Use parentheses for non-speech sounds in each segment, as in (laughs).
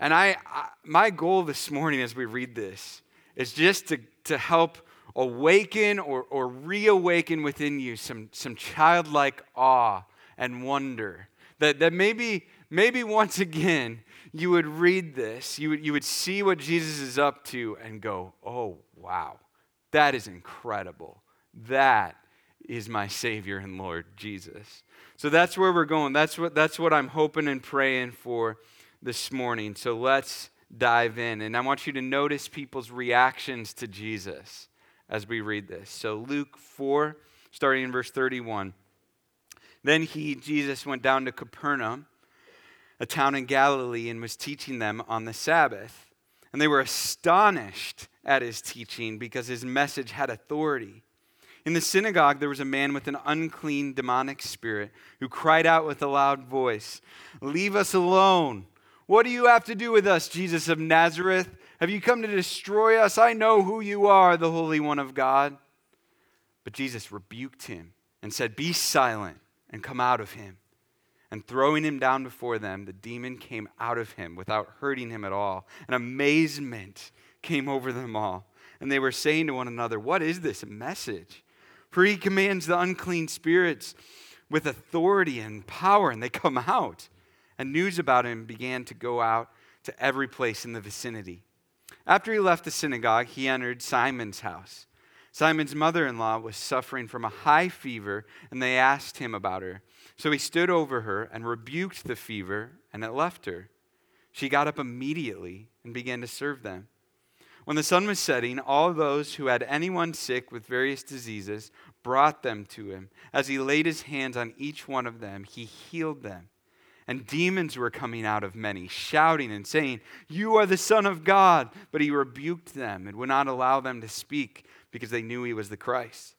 And I, I, my goal this morning as we read this is just to, to help awaken or, or reawaken within you some, some childlike awe and wonder. That, that maybe, maybe once again you would read this, you would, you would see what Jesus is up to and go, oh, wow, that is incredible. That is my Savior and Lord, Jesus. So that's where we're going. That's what, that's what I'm hoping and praying for this morning. So let's dive in. And I want you to notice people's reactions to Jesus as we read this. So, Luke 4, starting in verse 31. Then he, Jesus, went down to Capernaum, a town in Galilee, and was teaching them on the Sabbath. And they were astonished at his teaching because his message had authority. In the synagogue, there was a man with an unclean demonic spirit who cried out with a loud voice, Leave us alone. What do you have to do with us, Jesus of Nazareth? Have you come to destroy us? I know who you are, the Holy One of God. But Jesus rebuked him and said, Be silent and come out of him. And throwing him down before them, the demon came out of him without hurting him at all. And amazement came over them all. And they were saying to one another, What is this message? For he commands the unclean spirits with authority and power, and they come out and news about him began to go out to every place in the vicinity. After he left the synagogue, he entered Simon's house. Simon's mother in law was suffering from a high fever, and they asked him about her. So he stood over her and rebuked the fever, and it left her. She got up immediately and began to serve them. When the sun was setting, all those who had anyone sick with various diseases brought them to him. As he laid his hands on each one of them, he healed them and demons were coming out of many, shouting and saying, You are the Son of God. But he rebuked them and would not allow them to speak because they knew he was the Christ.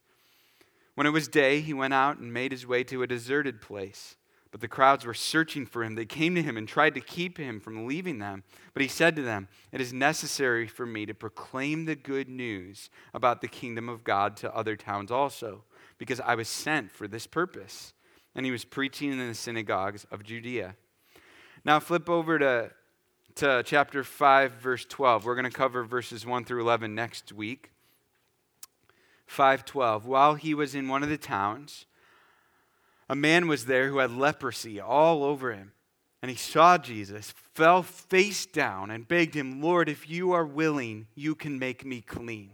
When it was day, he went out and made his way to a deserted place. But the crowds were searching for him. They came to him and tried to keep him from leaving them. But he said to them, It is necessary for me to proclaim the good news about the kingdom of God to other towns also, because I was sent for this purpose and he was preaching in the synagogues of Judea. Now, flip over to, to chapter 5, verse 12. We're going to cover verses 1 through 11 next week. 512. While he was in one of the towns, a man was there who had leprosy all over him. And he saw Jesus, fell face down, and begged him, Lord, if you are willing, you can make me clean.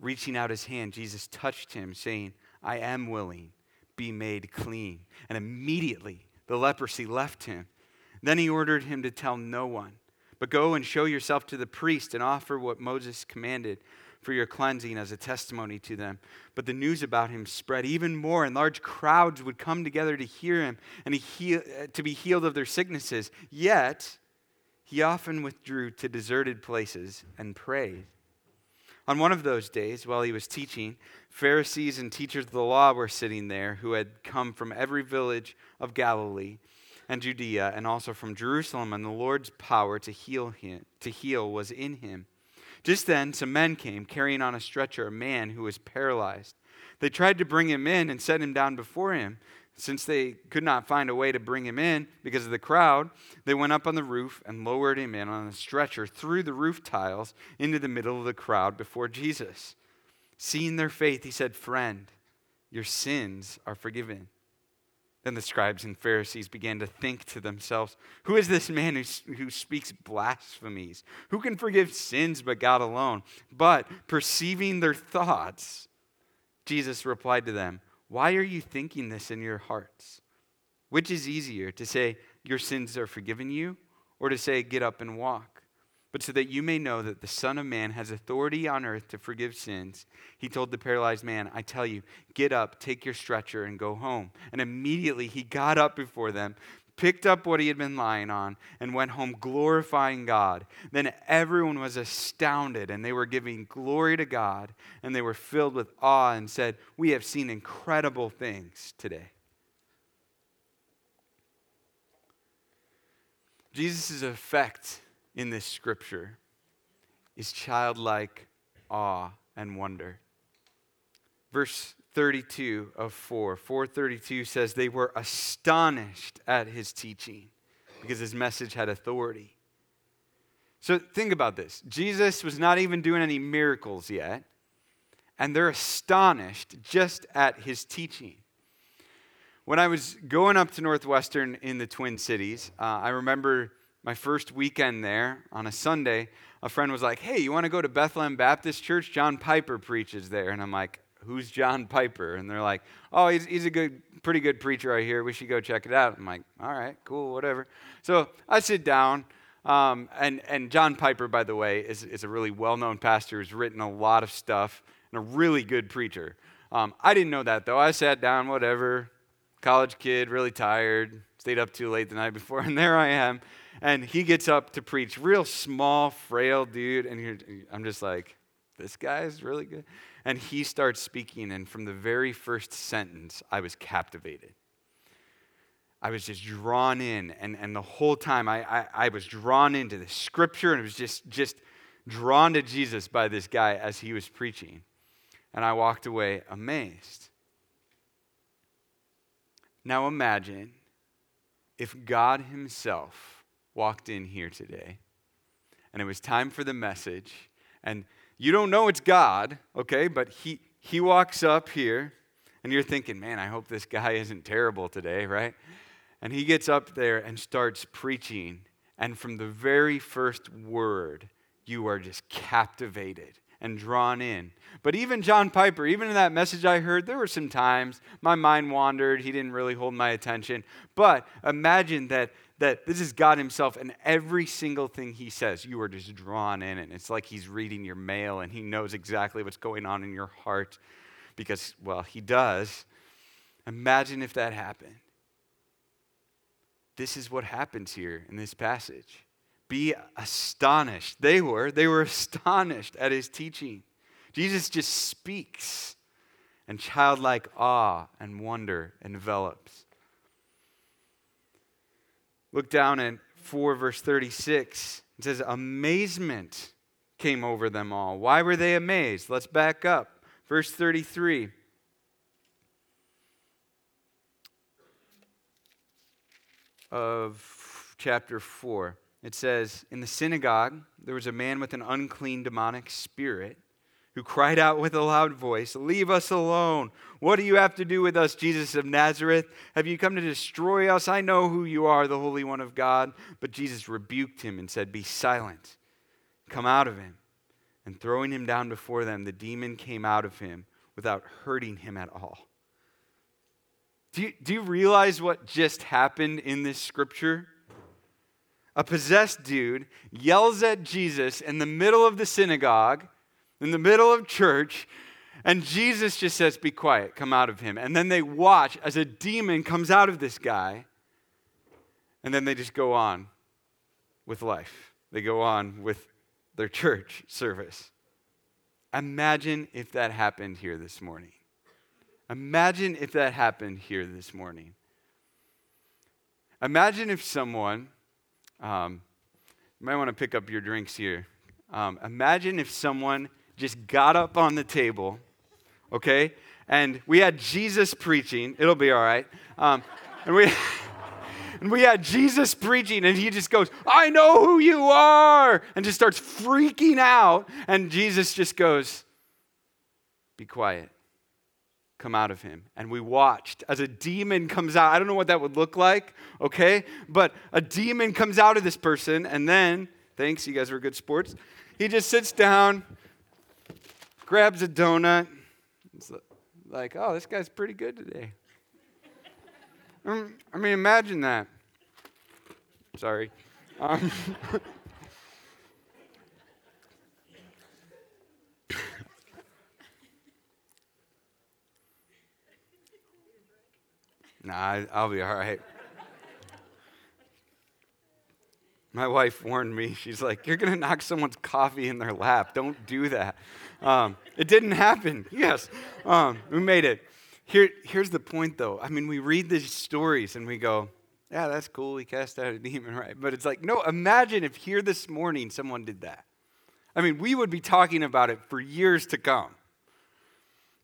Reaching out his hand, Jesus touched him, saying, I am willing be made clean. And immediately the leprosy left him. Then he ordered him to tell no one, but go and show yourself to the priest and offer what Moses commanded for your cleansing as a testimony to them. But the news about him spread even more, and large crowds would come together to hear him and he uh, to be healed of their sicknesses. Yet, he often withdrew to deserted places and prayed. On one of those days, while he was teaching, Pharisees and teachers of the law were sitting there who had come from every village of Galilee and Judea and also from Jerusalem, and the Lord's power to heal him, to heal was in him. Just then some men came carrying on a stretcher a man who was paralyzed. They tried to bring him in and set him down before him. Since they could not find a way to bring him in because of the crowd, they went up on the roof and lowered him in on a stretcher through the roof tiles into the middle of the crowd before Jesus. Seeing their faith, he said, Friend, your sins are forgiven. Then the scribes and Pharisees began to think to themselves, Who is this man who, who speaks blasphemies? Who can forgive sins but God alone? But perceiving their thoughts, Jesus replied to them, why are you thinking this in your hearts? Which is easier, to say, Your sins are forgiven you, or to say, Get up and walk? But so that you may know that the Son of Man has authority on earth to forgive sins, he told the paralyzed man, I tell you, get up, take your stretcher, and go home. And immediately he got up before them, picked up what he had been lying on, and went home glorifying God. Then everyone was astounded, and they were giving glory to God, and they were filled with awe and said, We have seen incredible things today. Jesus' effect in this scripture is childlike awe and wonder. Verse 32 of 4. 432 says they were astonished at his teaching because his message had authority. So think about this Jesus was not even doing any miracles yet, and they're astonished just at his teaching. When I was going up to Northwestern in the Twin Cities, uh, I remember my first weekend there on a Sunday. A friend was like, Hey, you want to go to Bethlehem Baptist Church? John Piper preaches there. And I'm like, Who's John Piper? And they're like, Oh, he's, he's a good, pretty good preacher I hear. We should go check it out. I'm like, All right, cool, whatever. So I sit down. Um, and, and John Piper, by the way, is, is a really well known pastor who's written a lot of stuff and a really good preacher. Um, I didn't know that though. I sat down, whatever, college kid, really tired, stayed up too late the night before, (laughs) and there I am. And he gets up to preach, real small, frail dude. And I'm just like, this guy is really good. And he starts speaking, and from the very first sentence, I was captivated. I was just drawn in, and, and the whole time I, I, I was drawn into the scripture, and it was just, just drawn to Jesus by this guy as he was preaching. And I walked away amazed. Now imagine if God Himself walked in here today and it was time for the message, and you don't know it's God, okay, but He, he walks up here and you're thinking, man, I hope this guy isn't terrible today, right? And he gets up there and starts preaching, and from the very first word, you are just captivated and drawn in. But even John Piper, even in that message I heard, there were some times my mind wandered. He didn't really hold my attention. But imagine that, that this is God Himself, and every single thing He says, you are just drawn in. And it's like He's reading your mail, and He knows exactly what's going on in your heart because, well, He does. Imagine if that happened. This is what happens here in this passage be astonished. They were. They were (laughs) astonished at his teaching. Jesus just speaks, and childlike awe and wonder envelops. Look down at 4, verse 36. It says, Amazement came over them all. Why were they amazed? Let's back up. Verse 33. Of chapter 4 it says, In the synagogue, there was a man with an unclean demonic spirit who cried out with a loud voice, Leave us alone. What do you have to do with us, Jesus of Nazareth? Have you come to destroy us? I know who you are, the Holy One of God. But Jesus rebuked him and said, Be silent. Come out of him. And throwing him down before them, the demon came out of him without hurting him at all. Do you, do you realize what just happened in this scripture? A possessed dude yells at Jesus in the middle of the synagogue, in the middle of church, and Jesus just says, Be quiet, come out of him. And then they watch as a demon comes out of this guy, and then they just go on with life. They go on with their church service. Imagine if that happened here this morning. Imagine if that happened here this morning. Imagine if someone um, you might want to pick up your drinks here. Um, imagine if someone just got up on the table, okay, and we had Jesus preaching. It'll be all right. Um, and we. (laughs) And we had Jesus preaching, and he just goes, I know who you are, and just starts freaking out. And Jesus just goes, Be quiet come out of him. And we watched as a demon comes out. I don't know what that would look like, okay? But a demon comes out of this person, and then, thanks, you guys were good sports. He just sits down, grabs a donut. It's like, oh, this guy's pretty good today. Um, I mean, imagine that. Sorry. Um, (laughs) Nah, I'll be all right. My wife warned me. She's like, You're going to knock someone's coffee in their lap. Don't do that. Um, it didn't happen. (laughs) Yes. Um, we made it. Here, here's the point, though. I mean, we read these stories and we go, Yeah, that's cool. He cast out a demon, (laughs) right? But it's like, no, imagine if here this morning someone did that. I mean, we would be talking about it for years to come.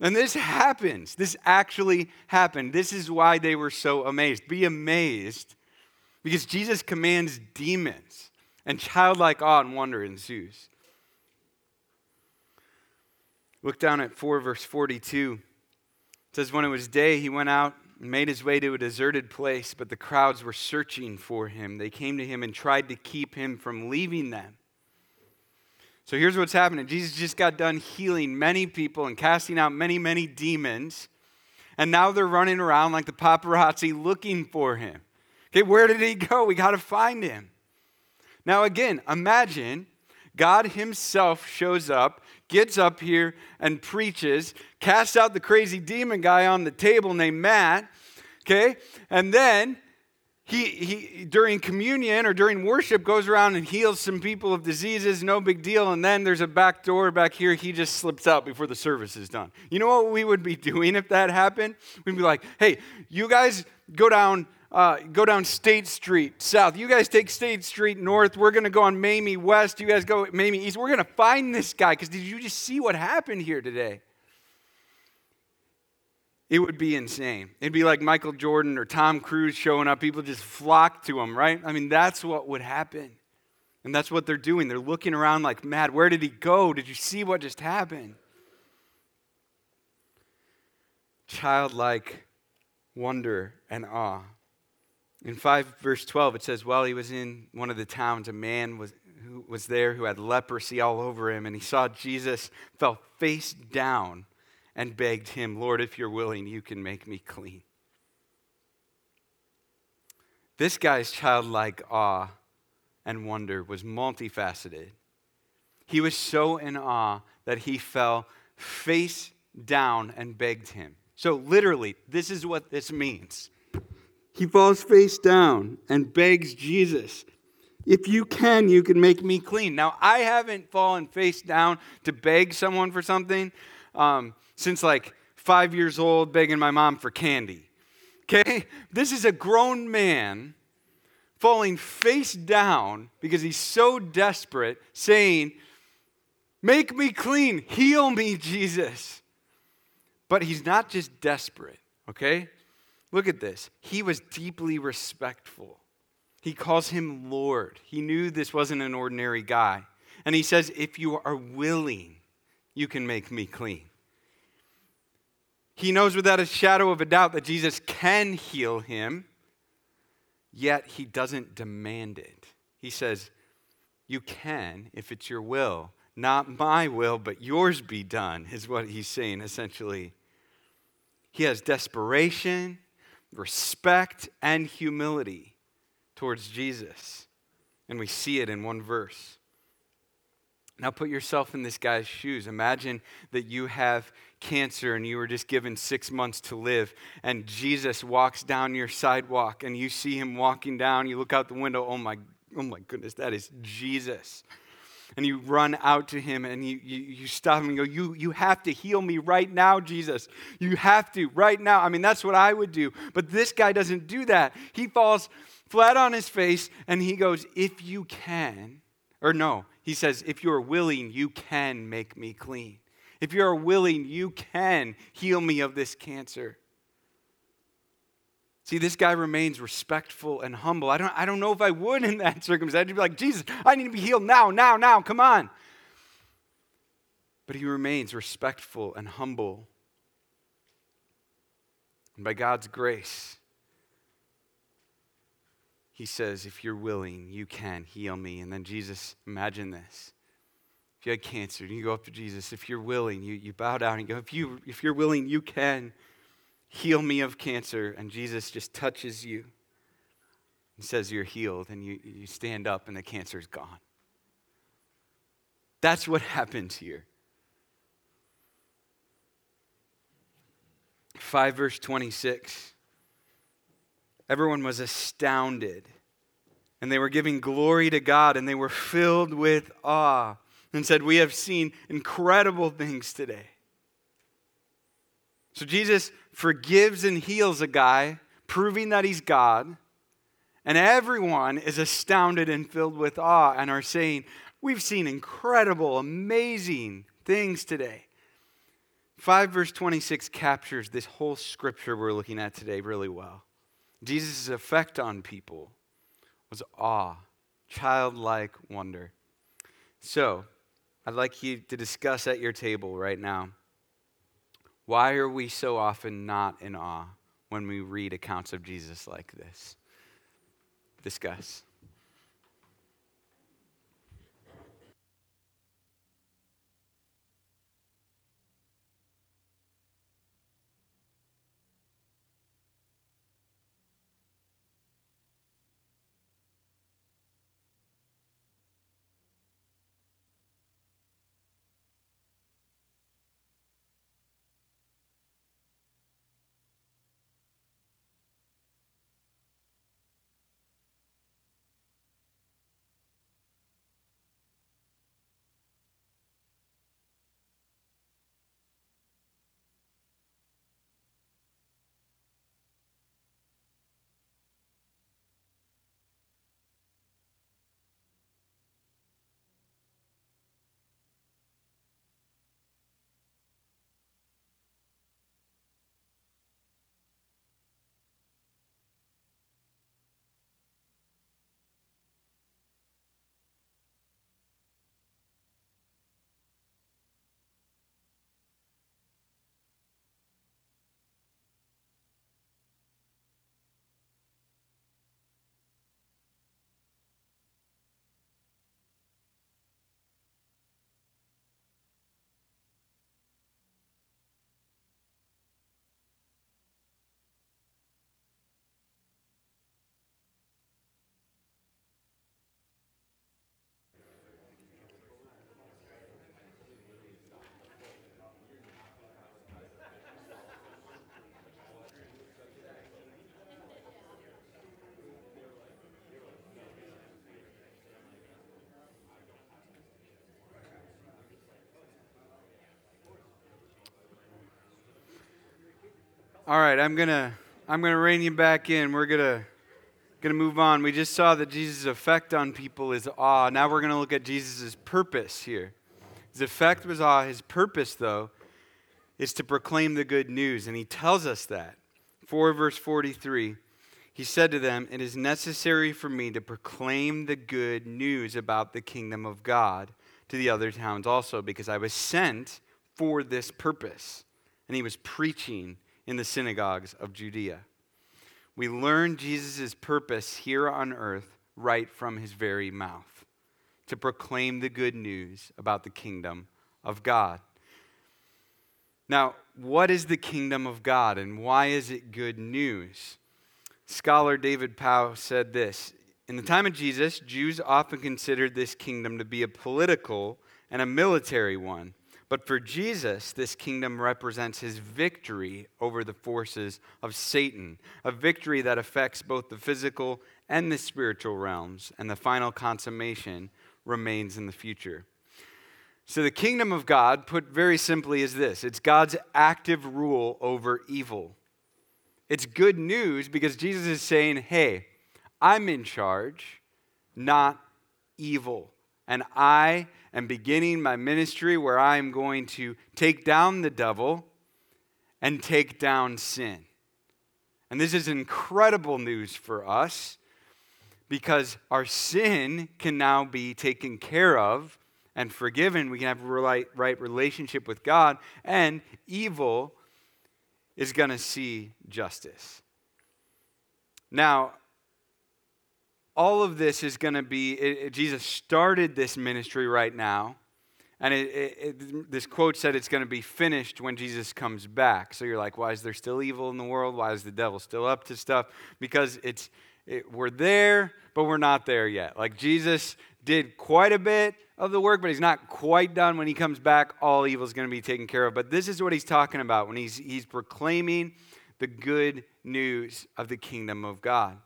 And this happens. This actually happened. This is why they were so amazed. Be amazed because Jesus commands demons. and childlike awe and wonder ensues. Look down at 4 verse 42. It says, When it was day, he went out and made his way to a deserted place, but the crowds were searching for him. They came to him and tried to keep him from leaving them. So here's what's happening Jesus just got done healing many people and casting out many, many demons. And now they're running around like the paparazzi looking for him. Okay, where did he go? We got to find him. Now, again, imagine God Himself shows up, gets up here and preaches, casts out the crazy demon guy on the table named Matt, okay? And then he, he during communion or during worship goes around and heals some people of diseases no big deal and then there's a back door back here he just slips out before the service is done you know what we would be (laughs) doing if that happened we'd be like hey you guys go down uh, go down State Street south. You guys take State Street north. We're going to go on Mamie west. You guys go Mamie east. We're going to find this guy because did you just see what happened here today? It would be insane. It'd be like Michael Jordan or Tom Cruise showing up. People just flock to him, right? I mean, that's what would happen. And that's what they're doing. They're looking around like, mad, where did he go? Did you see what just happened? Childlike wonder and awe. In 5 verse 12, it says, While he was in one of the towns, a man was, who was there who had leprosy all over him, and he saw Jesus, fell face down and begged him, Lord, if you're willing, you can make me clean. This guy's childlike awe and wonder was multifaceted. He was so in awe that he fell face down and begged him. So, literally, this is what this means. He falls face down and begs Jesus, If you can, you can make me clean. Now, I haven't fallen face down to beg someone for something. Um, since like five years old begging my mom for candy. Okay? This is a grown man falling face down because he's so desperate, saying, Make me clean, heal me, Jesus. But he's not just desperate, okay? Look at this. He was deeply respectful. He calls him Lord. He knew this wasn't an ordinary guy. And he says, If you are willing, you can make me clean. He knows without a shadow of a doubt that Jesus can heal him, yet he doesn't demand it. He says, You can if it's your will. Not my will, but yours be done, is what he's saying essentially. He has desperation, respect, and humility towards Jesus. And we see it in one verse. Now put yourself in this guy's shoes. Imagine that you have cancer and you were just given six months to live, and Jesus walks down your sidewalk and you see him walking down, you look out the window, oh my, oh my goodness, that is Jesus. And you run out to him and you, you, you stop him and go, you, you have to heal me right now, Jesus. You have to, right now. I mean, that's what I would do. But this guy doesn't do that. He falls flat on his face and he goes, If you can, or no, he says, If you're willing, you can make me clean. If you are willing, you can heal me of this cancer. See, this guy remains respectful and humble. I don't, I don't know if I would in that (laughs) circumstance. I'd be like, Jesus, I need to be healed now, now, now, come on. But he remains respectful and humble. And by God's grace, he says, If you're willing, you can heal me. And then Jesus, imagine this if you had cancer you go up to Jesus, if you're willing, you, you bow down and go, if, you, if you're willing, you can heal me of cancer. And Jesus just touches you and says you're healed. And you, you stand up and the cancer is gone. That's what (laughs) happens here. 5 verse 26. Everyone was astounded, and they were giving glory to God, and they were filled with awe and said, We have seen incredible things today. So Jesus forgives and heals a guy, proving that he's God. And everyone is astounded and filled with awe and are saying, We've seen incredible, amazing things today. 5 verse 26 captures this whole scripture we're looking at today really well. Jesus' effect on people was awe childlike wonder. So, I'd like you to discuss at your table right now why are we so often not in awe when we read accounts of Jesus like this? Discuss. All right, I'm gonna I'm gonna rein you back in. We're gonna gonna move on. We just saw that Jesus' effect on people is awe. Now we're gonna look at Jesus' purpose here. His effect was awe. His purpose, though, is to proclaim the good news, and he tells us that. 4 verse 43. He said to them, It is necessary for me to proclaim the good news about the kingdom of God to the other towns also, because I was sent for this purpose. And he was preaching in the synagogues of Judea. We learn Jesus' purpose here on earth right from his very mouth to proclaim the good news about the kingdom of God. Now, what is the kingdom of God and why is it good news? Scholar David Powell said this In the time of Jesus, Jews often considered this kingdom to be a political and a military one. But for Jesus, this kingdom represents his victory over the forces of Satan, a victory that affects both the physical and the spiritual realms, and the final consummation remains in the future. So, the kingdom of God, put very simply, is this it's God's active rule over evil. It's good news because Jesus is saying, hey, I'm in charge, not evil. And I am beginning my ministry where I am going to take down the devil and take down sin. And this is incredible news for us because our sin can now be taken care of and forgiven. We can have a right, relationship with God, and evil is going to see justice. Now, all of this is going to be, it, it, Jesus started this ministry right now. And it, this quote said it's going to be finished when Jesus comes back. So you're like, why is there still evil in the world? Why is the devil still up to stuff? Because it's we're there, but we're not there yet. Like Jesus did quite a bit of the work, but he's not quite done. When he comes back, all evil is going to be taken care of. But this is what he's talking about when he's, he's proclaiming the good news of the kingdom of God.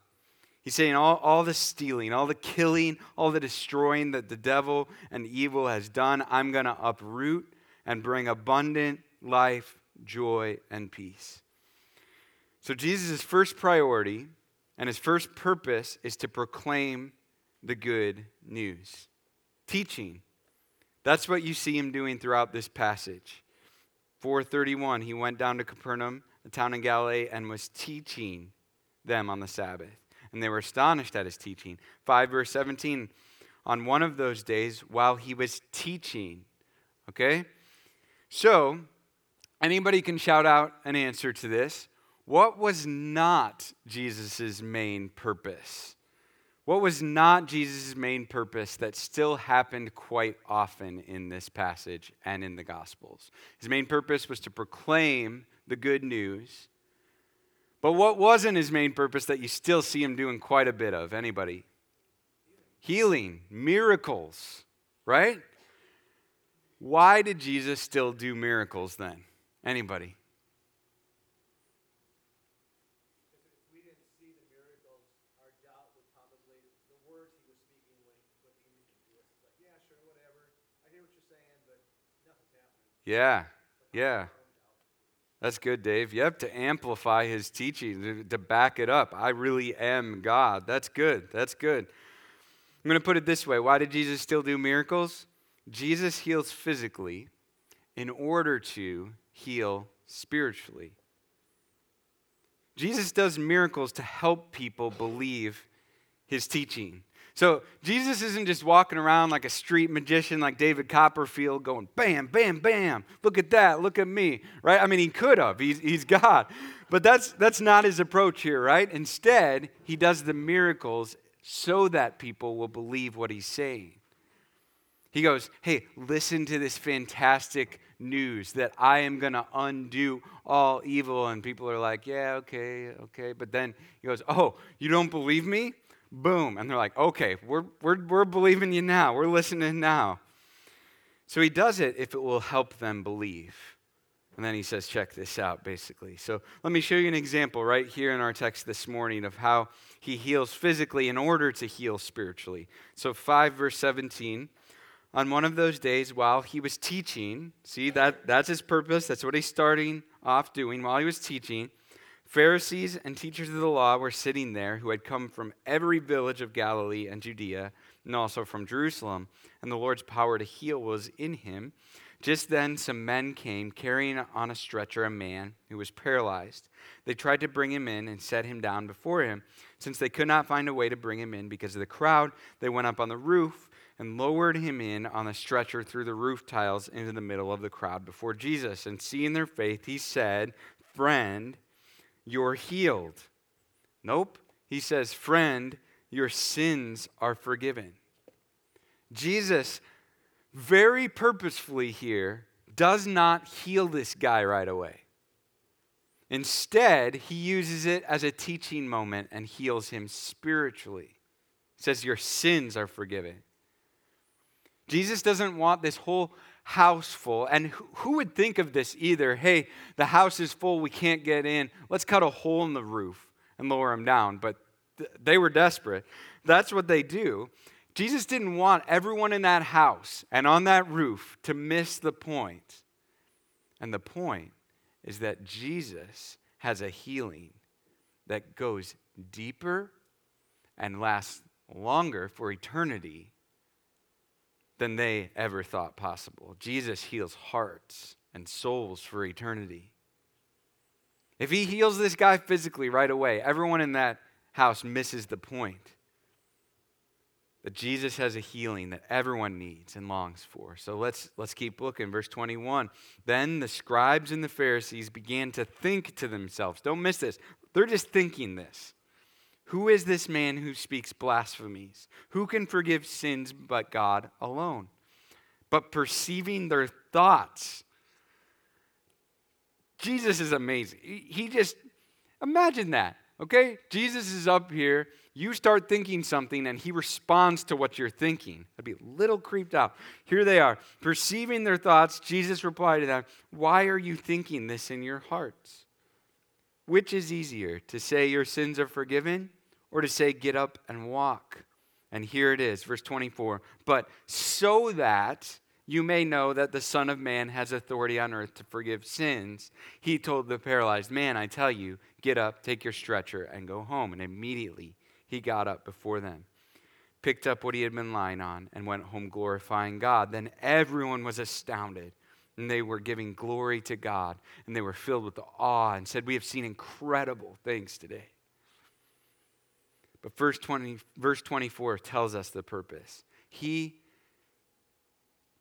He's saying all, all the stealing, all the killing, all the destroying that the devil and evil has done, I'm going to uproot and bring abundant life, joy, and peace. So, Jesus' first priority and his first purpose is to proclaim the good news, teaching. That's what you see him doing throughout this passage. 431, he went down to Capernaum, a town in Galilee, and was teaching them on the Sabbath. And they were astonished at his teaching. 5 verse 17 on one of those days while he was teaching. Okay? So, anybody can shout out an answer to this. What was not Jesus' main purpose? What was not Jesus' main purpose that still happened quite often in this passage and in the Gospels? His main purpose was to proclaim the good news. But what wasn't his main purpose that you still see him doing quite a bit of? Anybody? Healing, miracles, right? Why did Jesus still do miracles then? Anybody? Yeah, yeah. That's good, Dave. You have to amplify his teaching to back it up. I really am God. That's good. That's good. I'm going to put it this way Why did Jesus still do miracles? Jesus heals physically in order to heal spiritually. Jesus does miracles to help people believe his teaching. So Jesus isn't just walking around like a street magician like David Copperfield going bam, bam, bam. Look at that. Look at me. Right? I mean, he could have. He's, he's God. But that's, that's not his approach here, right? Instead, he does the miracles so that people will believe what he's saying. He goes, Hey, listen to this fantastic news that I am going to undo all evil. And people are like, Yeah, okay, okay. But then he goes, Oh, you don't believe me? Boom. And they're like, okay, we're, we're, we're believing you now. We're listening now. So he does it if it will help them believe. And then he says, check this out, basically. So let me show you an example right here in our text this morning of how he heals physically in order to heal spiritually. So 5 verse 17. On one of those days while he was teaching, see that that's his purpose, that's what he's starting off doing while he was teaching. Pharisees and teachers of the law were sitting there who had come from every village of Galilee and Judea, and also from Jerusalem, and the Lord's power to heal was in him. Just then, some men came carrying on a stretcher a man who was paralyzed. They tried to bring him in and set him down before him. Since they could not find a way to bring him in because of the crowd, they went up on the roof and lowered him in on the stretcher through the roof tiles into the middle of the crowd before Jesus. And seeing their faith, he said, Friend, you're healed. Nope. He says, Friend, your sins are forgiven. Jesus, very purposefully here, does not heal this guy right away. Instead, he uses it as a teaching moment and heals him spiritually. He says, Your sins are forgiven. Jesus doesn't want this whole house full. And who would think of this either? Hey, the house is full, we can't get in. Let's cut a hole in the roof and lower them down. But th- they were desperate. That's what they do. Jesus didn't want everyone in that house and on that roof to miss the point. And the point is that Jesus has a healing that goes deeper and lasts longer for eternity than they ever thought possible. Jesus heals hearts and souls for eternity. If he heals this guy physically right away, everyone in that house misses the point that Jesus has a healing that everyone needs and longs for. So let's let's keep looking verse 21. Then the scribes and the Pharisees began to think to themselves. Don't miss this. They're just thinking this. Who is this man who speaks blasphemies? Who can forgive sins but God alone? But perceiving their thoughts. Jesus is amazing. He just, imagine that, okay? Jesus is up here. You start thinking something and he responds to what you're thinking. I'd be a little creeped out. Here they are. Perceiving their thoughts, Jesus replied to them, Why are you thinking this in your hearts? Which is easier, to say your sins are forgiven or to say, get up and walk. And here it is, verse 24. But so that you may know that the Son of Man has authority on earth to forgive sins, he told the paralyzed man, I tell you, get up, take your stretcher, and go home. And immediately he got up before them, picked up what he had been lying on, and went home glorifying God. Then everyone was astounded. And they were giving glory to God, and they were filled with awe and said, We have seen incredible things today. But verse, 20, verse 24 tells us the purpose. He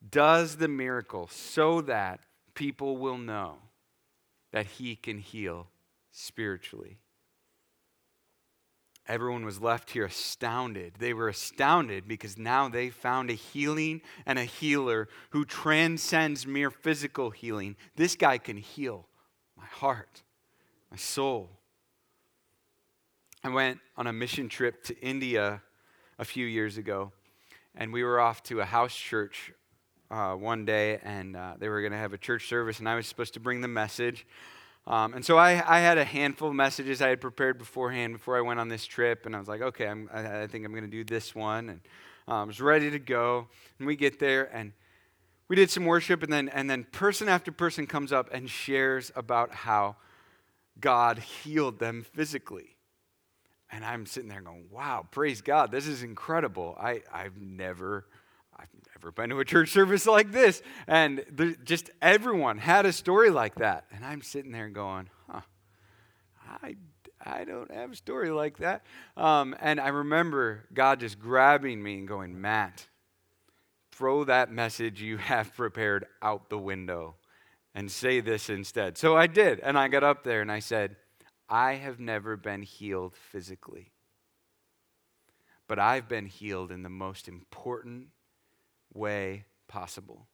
does the miracle so that people will know that he can heal spiritually. Everyone was left here astounded. They were astounded because now they found a healing and a healer who transcends mere physical healing. This guy can heal my heart, my soul. I went on a mission trip to India a few years ago, and we were off to a house church uh, one day, and uh, they were going to have a church service, and I was supposed to bring the message. Um, and so I, I, had a handful of messages I had prepared beforehand before I went on this trip, and I was like, okay, I'm, I, think I'm going to do this one, and um, I was ready to go. And we get there, and we did some worship, and then and then person after person comes up and shares about how God healed them physically. And I'm sitting there going, wow, praise God, this is incredible. I, I've never I've never been to a church (laughs) service like this. And the, just everyone had a story like that. And I'm sitting there going, huh, I, I don't have a story like that. Um, and I remember God just grabbing me and going, Matt, throw that message you (laughs) have prepared out the window and say this instead. So I did. And I got up there and I said, I have never been healed physically, but I've been healed in the most important way possible.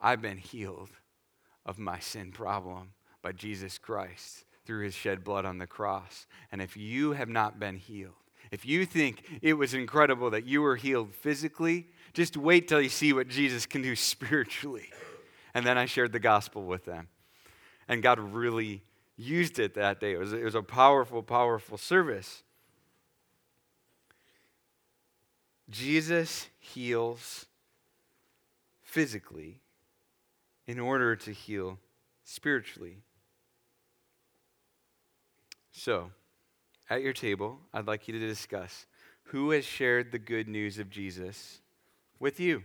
I've been healed of my sin problem by Jesus Christ through his shed blood on the cross. And if you have not been healed, if you think it was incredible that you were healed physically, just wait till you see what Jesus can do (laughs) spiritually. And then I shared the gospel with them. And God really used it that day. It was, it was a powerful, powerful service. Jesus heals physically in order to heal spiritually. So, at your table, I'd like you to discuss who has shared the good news of Jesus with you.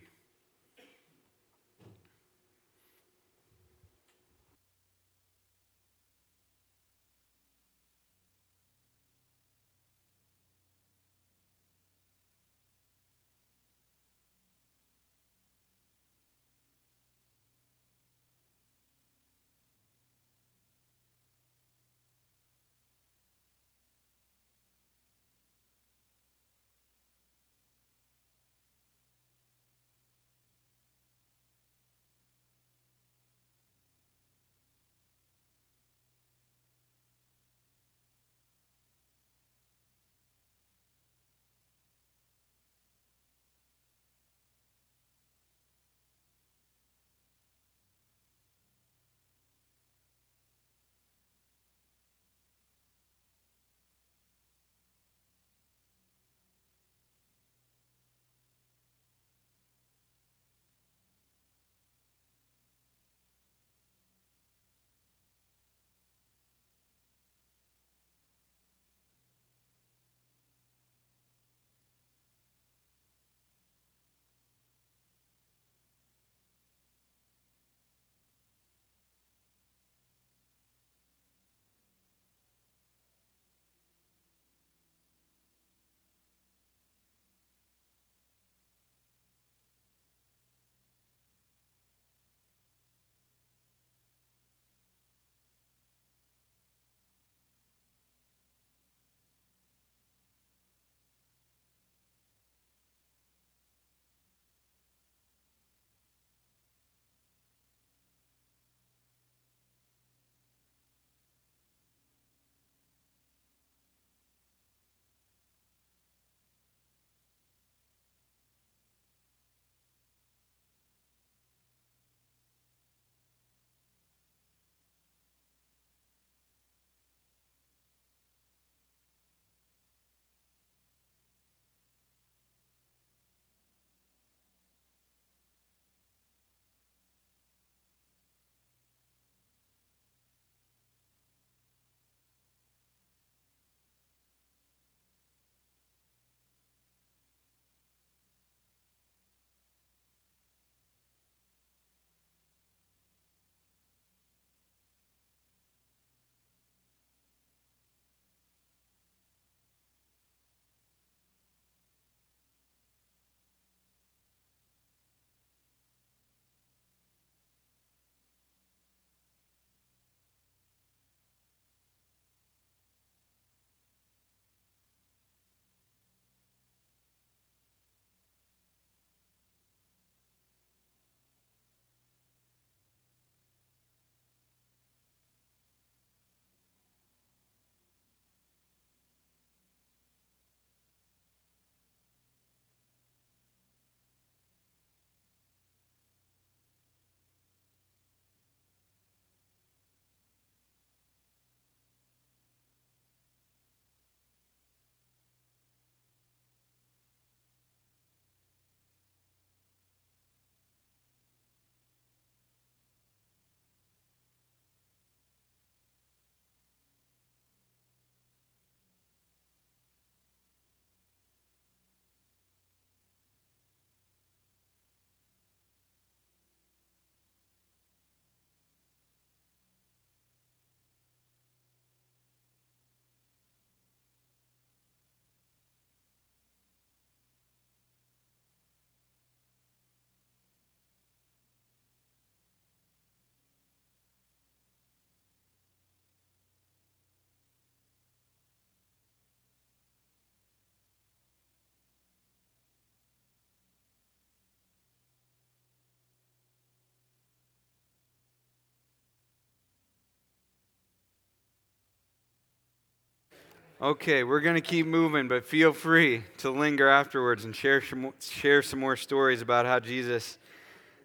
Okay, we're going to keep moving, but feel free to linger afterwards and share some, share some more stories about how Jesus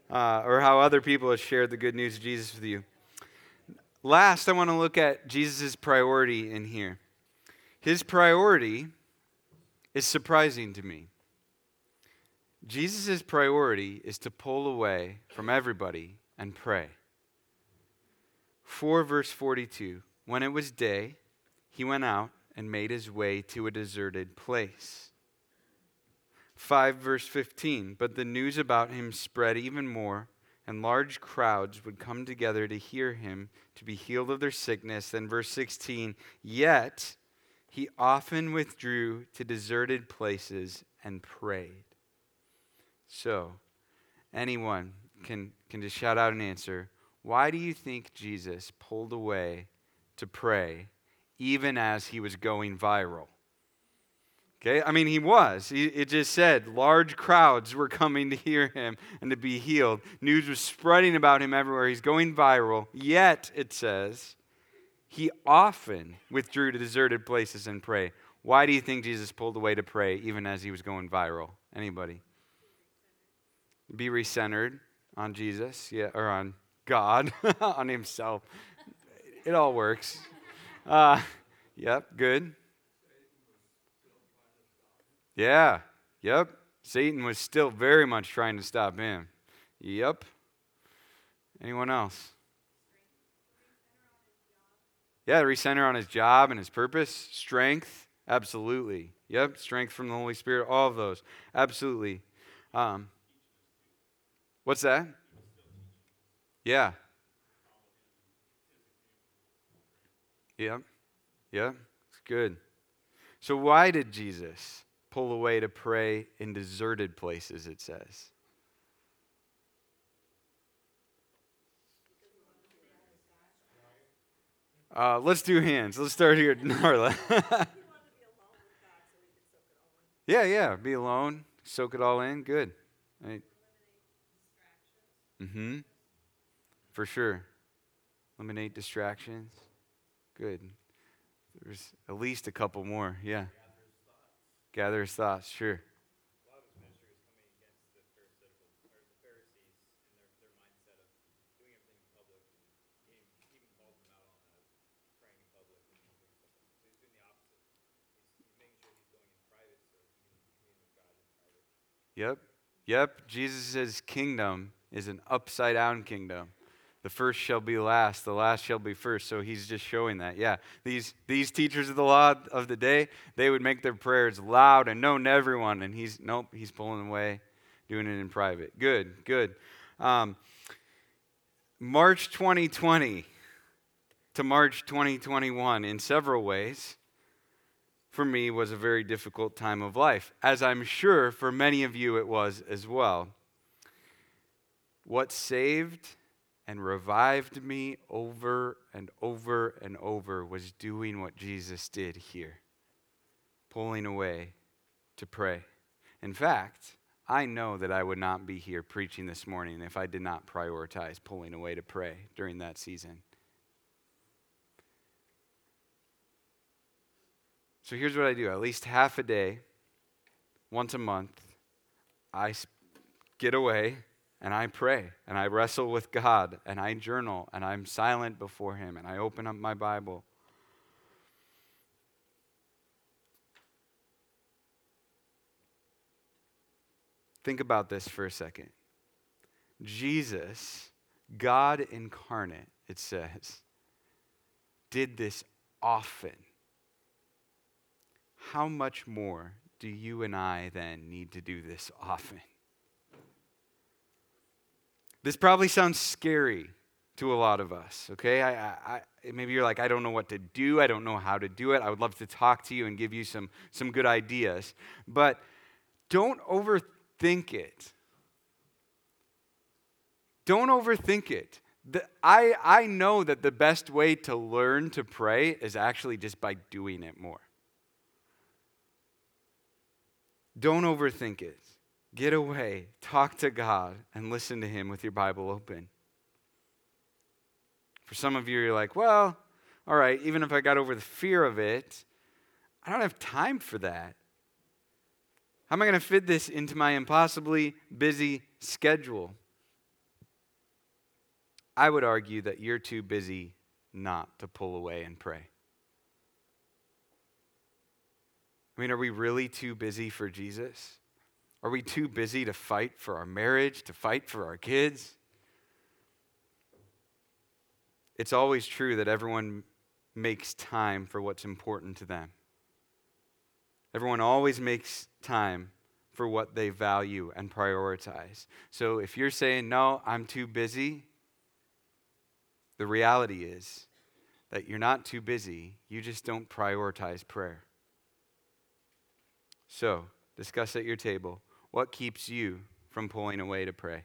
uh, or how other people have shared the good news of Jesus with you. Last, I want to look at Jesus' priority in here. His priority is surprising to me. Jesus' priority is to pull away from everybody and pray. 4 verse 42 When it was day, he went out and made his way to a deserted place. 5 verse 15 But the news about him spread even more, and large crowds would come together to hear him to be healed of their sickness. Then verse 16 Yet he often withdrew to deserted places and prayed. So, anyone can, can just shout out an answer. Why do you think Jesus pulled away to pray even as he was going viral. Okay, I mean, he was. It just said large crowds were coming to hear him and to be healed. News was spreading about him everywhere. He's going viral. Yet, it says, he often withdrew to deserted places and pray. Why do you think Jesus pulled away to pray even as he was going viral? Anybody? Be recentered on Jesus, yeah, or on God, (laughs) on himself. It all works. Uh, yep, good. Yeah, yep. Satan was still very much trying to stop him. Yep. Anyone else? Yeah, recenter on his job and his purpose. Strength, absolutely. Yep, strength from the Holy Spirit, all of those. Absolutely. Um, what's that? Yeah, Yep. yeah, It's good. So, why did Jesus pull away to pray in deserted places, it says? Uh, let's do hands. Let's start here, (laughs) Narla. yeah, yeah. Be alone. Soak it all in. Good. Right. Mm-hmm. For sure. Eliminate distractions. Good. There's at least a couple more. Yeah. Gather his thoughts. Sure. Yep. Yep. Jesus' kingdom is an upside down kingdom. The first shall be last, the last shall be first. So he's just showing that. Yeah, these, these teachers of the law of the day, they would make their prayers loud and known to everyone. And he's, nope, he's pulling away, doing it in private. Good, good. Um, March 2020 to March 2021, in several ways, for me was a very difficult time of life, as I'm sure for many of you it was as well. What saved and revived me over and over and over was doing what Jesus did here pulling away to pray. In fact, I know that I would not be here preaching this morning if I did not prioritize pulling away to pray during that season. So here's what I do at least half a day, once a month, I get away and I pray and I wrestle with God and I journal and I'm silent before Him and I open up my Bible. Think about this for a second. Jesus, God incarnate, it says, did this often. How much more do you and I then need to do this often? This probably sounds scary to a lot of us, okay? I, I, maybe you're like, I don't know what to do. I don't know how to do it. I would love to talk to you and give you some, some good ideas. But don't overthink it. Don't overthink it. The, I, I know that the best way to learn to pray is actually just by doing it more. Don't overthink it. Get away, talk to God, and listen to Him with your Bible open. For some of you, you're like, well, all right, even if I got over the fear of it, I don't have time for that. How am I going to fit this into my impossibly busy schedule? I would argue that you're too busy not to pull away and pray. I mean, are we really too busy for Jesus? Are we too busy to fight for our marriage, to fight for our kids? It's always true that everyone makes time for what's important to them. Everyone always makes time for what they value and prioritize. So if you're saying, no, I'm too busy, the reality is that you're not too busy, you just don't prioritize prayer. So, discuss at your table what keeps you from pulling away to pray.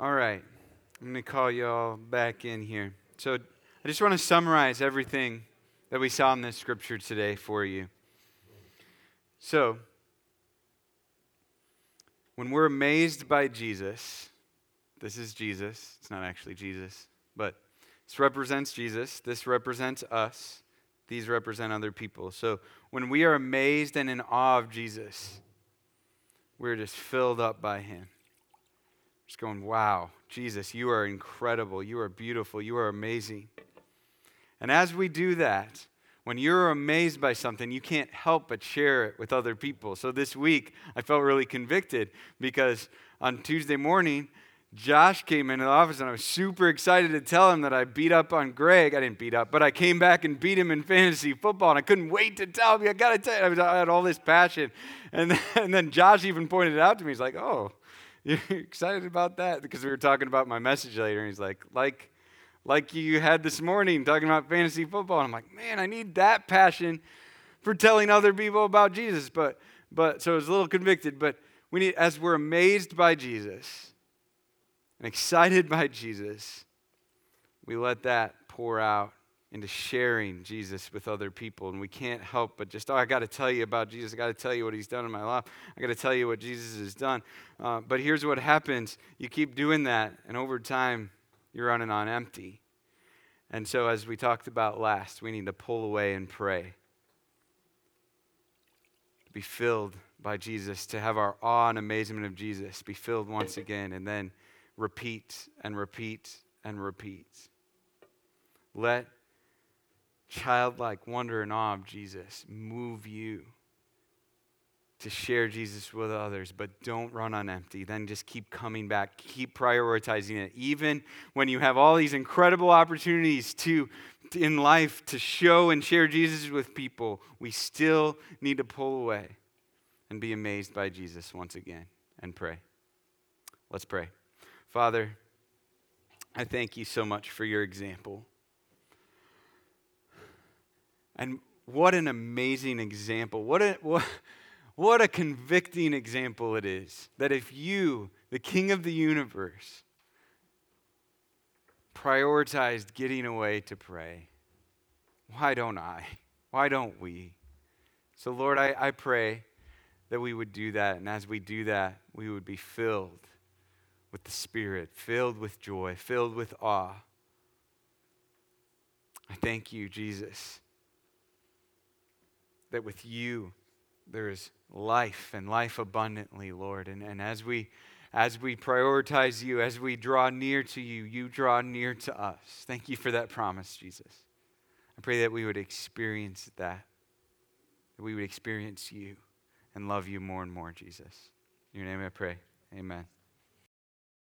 All right. I'm going to call you all back in here. So I just want to summarize everything that we saw in this scripture today for you. So, when we're amazed by Jesus, this is Jesus. It's not actually Jesus, but this represents Jesus. This represents us. These represent other people. So, when we are amazed and in awe of Jesus, we're just filled up by him. Just going, wow, Jesus, you are incredible. You are beautiful. You are amazing. And as we do that, when you're amazed by something, you can't help but share it with other people. So this week, I felt really convicted because on Tuesday morning, Josh came into the office and I was super excited to tell him that I beat up on Greg. I didn't beat up, but I came back and beat him in fantasy football and I couldn't wait to tell him. I got to tell you, I, was, I had all this passion. And then, (laughs) and then Josh even pointed it out to me. He's like, oh, (laughs) you excited about that? Because we were talking about my message later, and he's like, like, like you had this morning talking about fantasy football. And I'm like, man, I need that passion for telling other people about Jesus. But but so I was a little convicted, but we need as we're amazed by Jesus and excited by Jesus, we let that pour out into sharing Jesus with other people. And we can't help but just, oh, I got to tell you about Jesus. I got to tell you what he's done in my life. I got to tell you what Jesus has done. Uh, but here's what happens you keep doing that, and over time, you're running on empty. And so, as we talked about last, we need to pull away and pray. To be filled by Jesus, to have our awe and amazement of Jesus, be filled once again, and then repeat and repeat and repeat. Let childlike wonder and awe of Jesus move you to share Jesus with others, but don't run on empty. Then just keep coming back, keep prioritizing it. Even when you have all these incredible opportunities to, in life to show and share Jesus with people, we still need to pull away and be amazed by Jesus once again and pray. Let's pray. Father, I thank you so much for your example. And what an amazing example. What a, what, (laughs) what a convicting example it is that if you, the King of the universe, prioritized getting away to pray, why don't I? (laughs) Why don't we? So, Lord, I, I pray that we would do that. And as we do that, we would be filled with the Spirit, filled with joy, filled with awe. I thank you, Jesus, that with you there is life and life abundantly, Lord. And, and as, we, as we prioritize you, as we draw near to you, you draw near to us. Thank you for that promise, Jesus. I pray that we would experience that, that we would experience you and love you more and more, Jesus. In your name I pray. Amen.